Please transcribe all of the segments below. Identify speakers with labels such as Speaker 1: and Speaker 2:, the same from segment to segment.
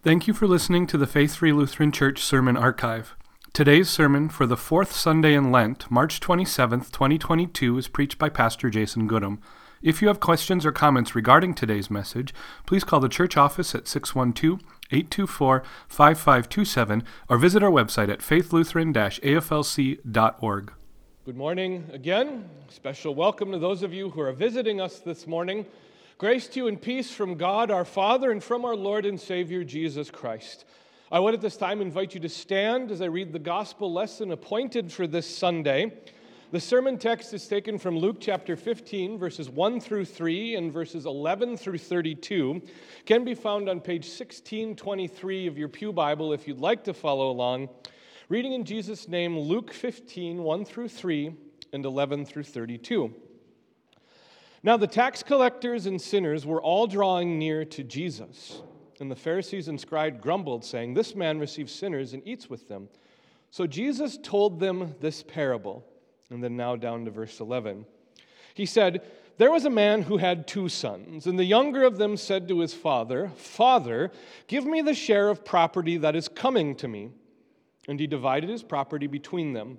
Speaker 1: Thank you for listening to the Faith Free Lutheran Church Sermon Archive. Today's sermon for the fourth Sunday in Lent, March 27th, 2022, is preached by Pastor Jason Goodham. If you have questions or comments regarding today's message, please call the church office at 612 824 5527 or visit our website at faithlutheran aflc.org.
Speaker 2: Good morning again. Special welcome to those of you who are visiting us this morning. Grace to you and peace from God our Father and from our Lord and Savior Jesus Christ. I would at this time invite you to stand as I read the gospel lesson appointed for this Sunday. The sermon text is taken from Luke chapter 15, verses 1 through 3 and verses 11 through 32. Can be found on page 1623 of your Pew Bible if you'd like to follow along. Reading in Jesus' name, Luke 15, 1 through 3 and 11 through 32. Now, the tax collectors and sinners were all drawing near to Jesus. And the Pharisees and scribes grumbled, saying, This man receives sinners and eats with them. So Jesus told them this parable. And then now down to verse 11. He said, There was a man who had two sons, and the younger of them said to his father, Father, give me the share of property that is coming to me. And he divided his property between them.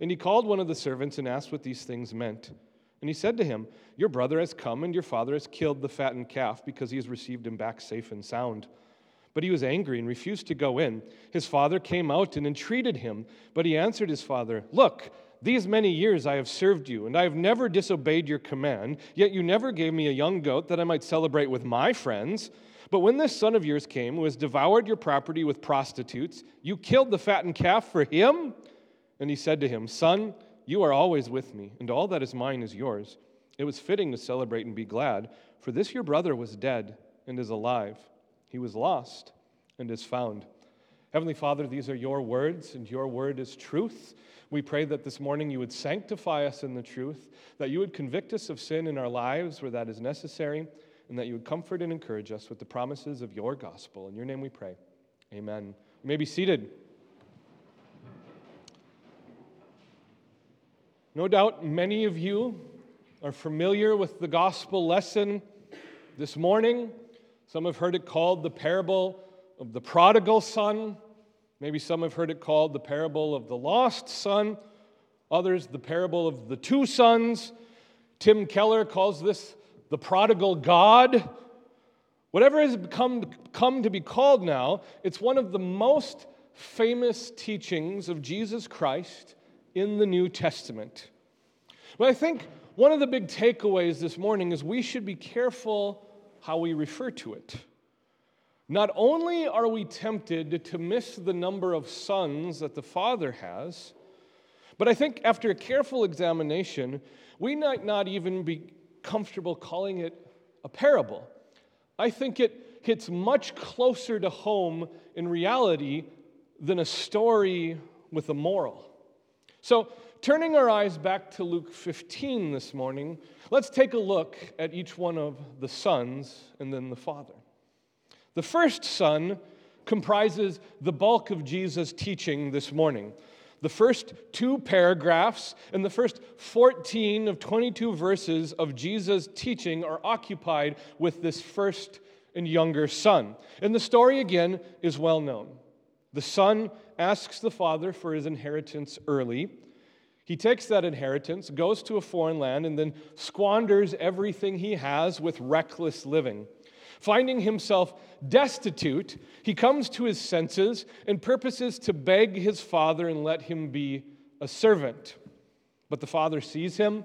Speaker 2: And he called one of the servants and asked what these things meant. And he said to him, Your brother has come, and your father has killed the fattened calf because he has received him back safe and sound. But he was angry and refused to go in. His father came out and entreated him, but he answered his father, Look, these many years I have served you, and I have never disobeyed your command, yet you never gave me a young goat that I might celebrate with my friends. But when this son of yours came, who has devoured your property with prostitutes, you killed the fattened calf for him? And he said to him, Son, you are always with me, and all that is mine is yours. It was fitting to celebrate and be glad, for this your brother was dead and is alive. He was lost and is found. Heavenly Father, these are your words, and your word is truth. We pray that this morning you would sanctify us in the truth, that you would convict us of sin in our lives where that is necessary, and that you would comfort and encourage us with the promises of your gospel. In your name we pray. Amen. You may be seated. No doubt many of you are familiar with the gospel lesson this morning. Some have heard it called the parable of the prodigal son. Maybe some have heard it called the parable of the lost son. Others, the parable of the two sons. Tim Keller calls this the prodigal God. Whatever has become come to be called now, it's one of the most famous teachings of Jesus Christ in the New Testament. But I think one of the big takeaways this morning is we should be careful how we refer to it. Not only are we tempted to miss the number of sons that the Father has, but I think after a careful examination, we might not even be comfortable calling it a parable. I think it hits much closer to home in reality than a story with a moral. So, turning our eyes back to Luke 15 this morning, let's take a look at each one of the sons and then the father. The first son comprises the bulk of Jesus' teaching this morning. The first two paragraphs and the first 14 of 22 verses of Jesus' teaching are occupied with this first and younger son. And the story again is well known. The son asks the father for his inheritance early. He takes that inheritance, goes to a foreign land, and then squanders everything he has with reckless living. Finding himself destitute, he comes to his senses and purposes to beg his father and let him be a servant. But the father sees him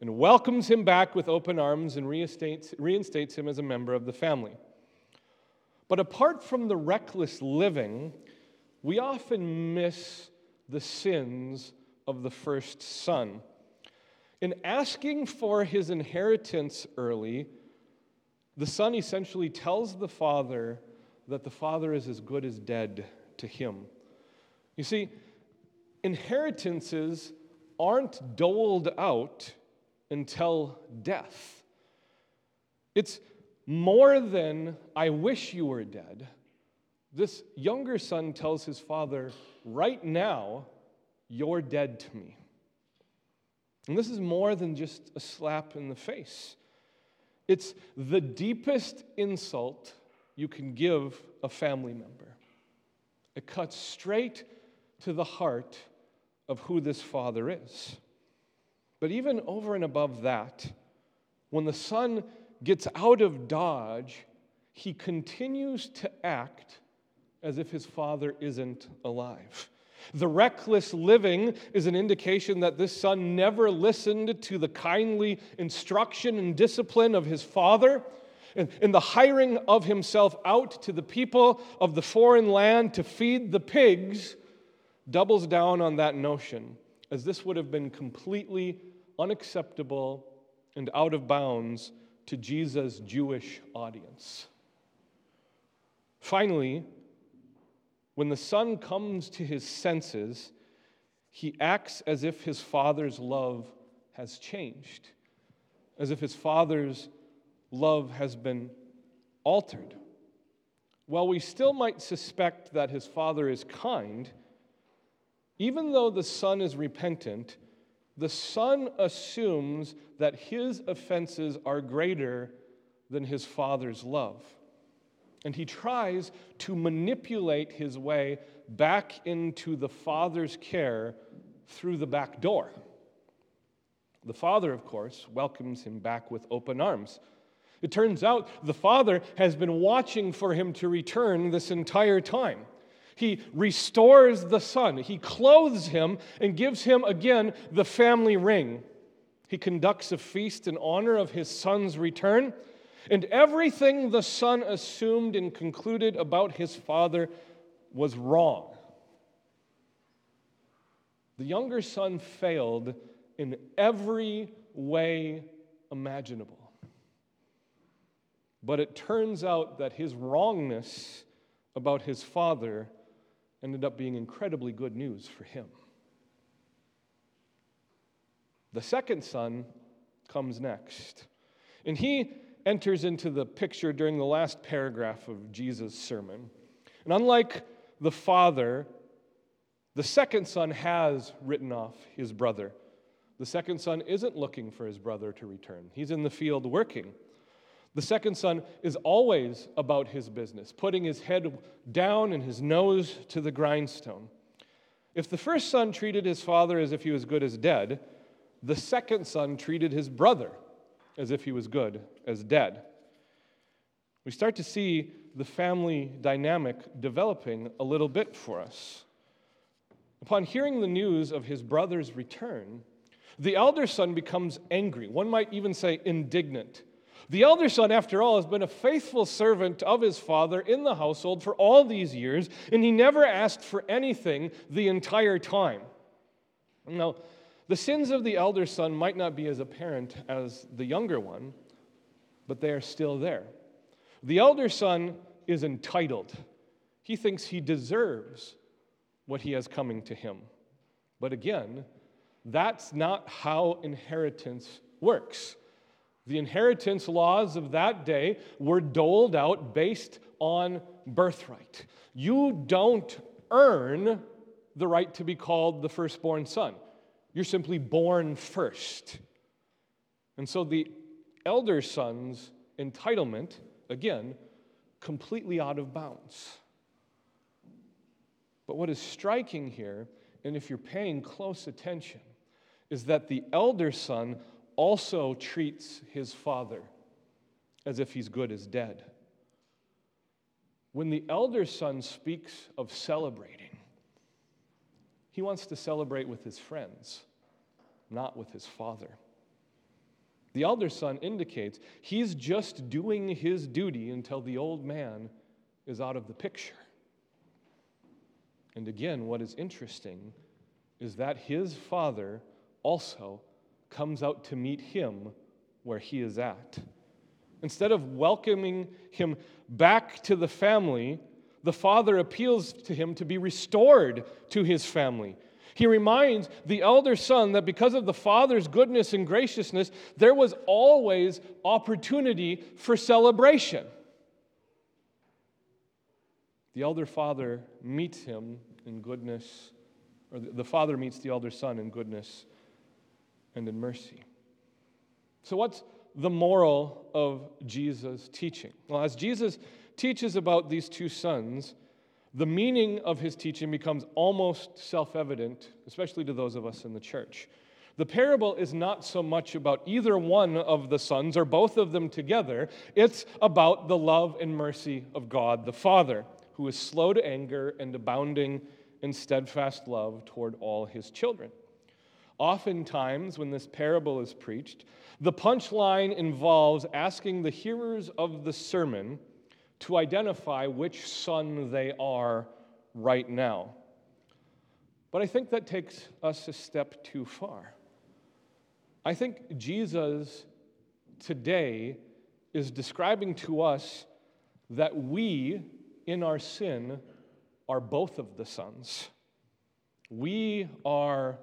Speaker 2: and welcomes him back with open arms and reinstates, reinstates him as a member of the family. But apart from the reckless living, we often miss the sins of the first son. In asking for his inheritance early, the son essentially tells the father that the father is as good as dead to him. You see, inheritances aren't doled out until death. It's more than, I wish you were dead. This younger son tells his father, Right now, you're dead to me. And this is more than just a slap in the face. It's the deepest insult you can give a family member. It cuts straight to the heart of who this father is. But even over and above that, when the son gets out of Dodge, he continues to act as if his father isn't alive. The reckless living is an indication that this son never listened to the kindly instruction and discipline of his father. In the hiring of himself out to the people of the foreign land to feed the pigs, doubles down on that notion, as this would have been completely unacceptable and out of bounds to Jesus' Jewish audience. Finally, when the son comes to his senses, he acts as if his father's love has changed, as if his father's love has been altered. While we still might suspect that his father is kind, even though the son is repentant, the son assumes that his offenses are greater than his father's love and he tries to manipulate his way back into the father's care through the back door. The father, of course, welcomes him back with open arms. It turns out the father has been watching for him to return this entire time. He restores the son, he clothes him, and gives him again the family ring. He conducts a feast in honor of his son's return and everything the son assumed and concluded about his father was wrong. The younger son failed in every way imaginable. But it turns out that his wrongness about his father ended up being incredibly good news for him. The second son comes next. And he enters into the picture during the last paragraph of Jesus' sermon. And unlike the father, the second son has written off his brother. The second son isn't looking for his brother to return, he's in the field working. The second son is always about his business, putting his head down and his nose to the grindstone. If the first son treated his father as if he was good as dead, the second son treated his brother as if he was good as dead. We start to see the family dynamic developing a little bit for us. Upon hearing the news of his brother's return, the elder son becomes angry. One might even say indignant. The elder son, after all, has been a faithful servant of his father in the household for all these years, and he never asked for anything the entire time. Now, the sins of the elder son might not be as apparent as the younger one, but they are still there. The elder son is entitled. He thinks he deserves what he has coming to him. But again, that's not how inheritance works. The inheritance laws of that day were doled out based on birthright. You don't earn the right to be called the firstborn son. You're simply born first. And so the elder son's entitlement, again, completely out of bounds. But what is striking here, and if you're paying close attention, is that the elder son also treats his father as if he's good as dead. When the elder son speaks of celebrating, he wants to celebrate with his friends, not with his father. The elder son indicates he's just doing his duty until the old man is out of the picture. And again, what is interesting is that his father also comes out to meet him where he is at. Instead of welcoming him back to the family, the father appeals to him to be restored to his family. He reminds the elder son that because of the father's goodness and graciousness, there was always opportunity for celebration. The elder father meets him in goodness, or the father meets the elder son in goodness and in mercy. So, what's the moral of Jesus' teaching? Well, as Jesus teaches about these two sons, the meaning of his teaching becomes almost self evident, especially to those of us in the church. The parable is not so much about either one of the sons or both of them together, it's about the love and mercy of God the Father, who is slow to anger and abounding in steadfast love toward all his children. Oftentimes, when this parable is preached, the punchline involves asking the hearers of the sermon to identify which son they are right now. But I think that takes us a step too far. I think Jesus today is describing to us that we, in our sin, are both of the sons. We are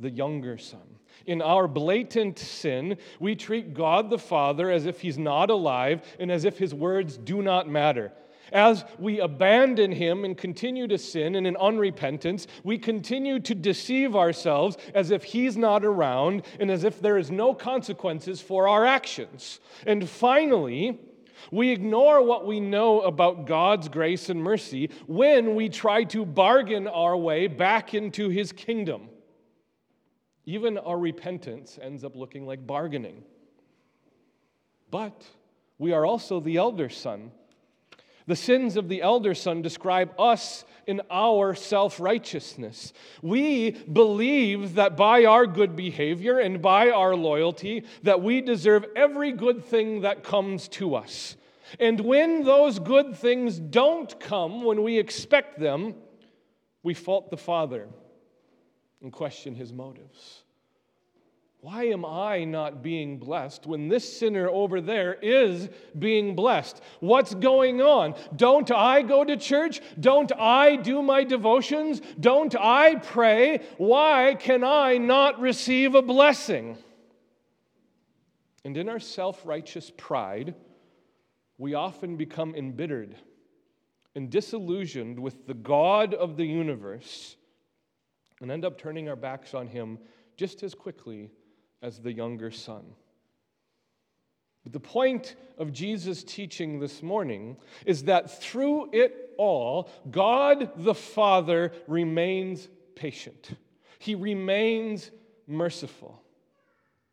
Speaker 2: the younger son. In our blatant sin, we treat God the Father as if he's not alive and as if his words do not matter. As we abandon him and continue to sin and in unrepentance, we continue to deceive ourselves as if he's not around and as if there is no consequences for our actions. And finally, we ignore what we know about God's grace and mercy when we try to bargain our way back into his kingdom. Even our repentance ends up looking like bargaining. But we are also the elder son. The sins of the elder son describe us in our self righteousness. We believe that by our good behavior and by our loyalty that we deserve every good thing that comes to us. And when those good things don't come when we expect them, we fault the Father and question his motives. Why am I not being blessed when this sinner over there is being blessed? What's going on? Don't I go to church? Don't I do my devotions? Don't I pray? Why can I not receive a blessing? And in our self righteous pride, we often become embittered and disillusioned with the God of the universe and end up turning our backs on Him just as quickly as the younger son. But the point of Jesus' teaching this morning is that through it all, God the Father remains patient. He remains merciful.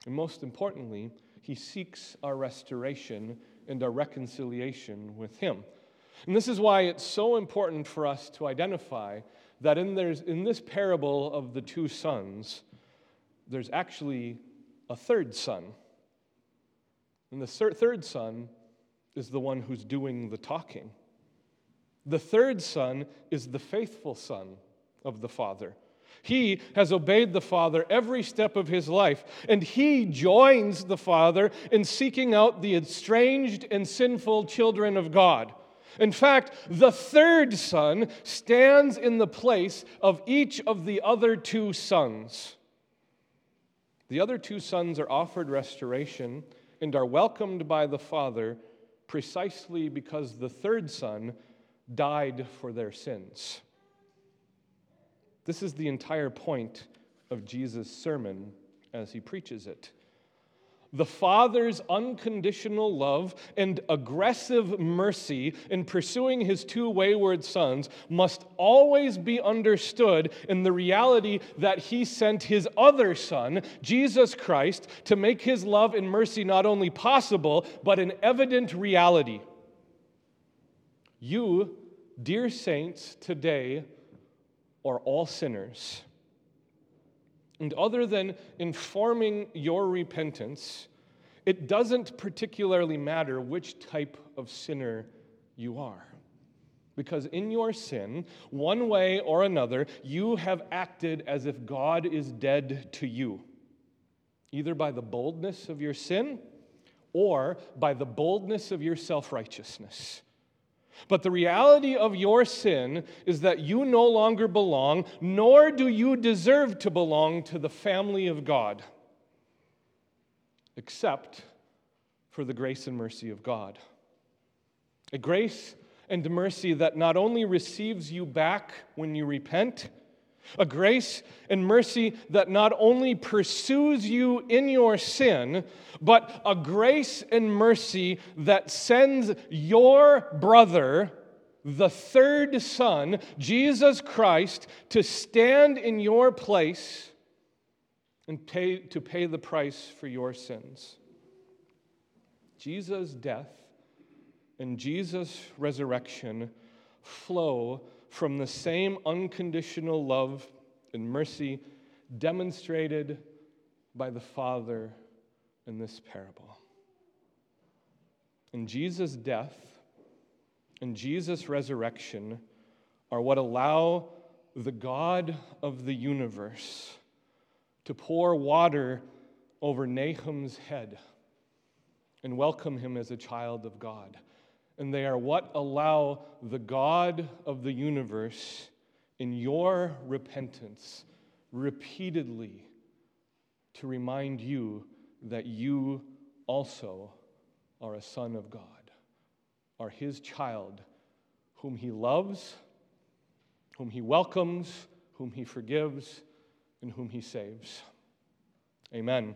Speaker 2: And most importantly, he seeks our restoration and our reconciliation with him. And this is why it's so important for us to identify that in, in this parable of the two sons, there's actually a third son. And the third son is the one who's doing the talking. The third son is the faithful son of the Father. He has obeyed the Father every step of his life, and he joins the Father in seeking out the estranged and sinful children of God. In fact, the third son stands in the place of each of the other two sons. The other two sons are offered restoration and are welcomed by the Father precisely because the third son died for their sins. This is the entire point of Jesus' sermon as he preaches it. The Father's unconditional love and aggressive mercy in pursuing his two wayward sons must always be understood in the reality that he sent his other son, Jesus Christ, to make his love and mercy not only possible, but an evident reality. You, dear saints, today are all sinners. And other than informing your repentance, it doesn't particularly matter which type of sinner you are. Because in your sin, one way or another, you have acted as if God is dead to you, either by the boldness of your sin or by the boldness of your self righteousness. But the reality of your sin is that you no longer belong, nor do you deserve to belong to the family of God, except for the grace and mercy of God. A grace and mercy that not only receives you back when you repent, a grace and mercy that not only pursues you in your sin, but a grace and mercy that sends your brother, the third Son, Jesus Christ, to stand in your place and pay, to pay the price for your sins. Jesus' death and Jesus' resurrection flow from the same unconditional love and mercy demonstrated by the Father in this parable. And Jesus' death and Jesus' resurrection are what allow the God of the universe to pour water over Nahum's head and welcome him as a child of God and they are what allow the God of the universe in your repentance repeatedly to remind you that you also are a son of God, are his child, whom he loves, whom he welcomes, whom he forgives, and whom he saves. Amen.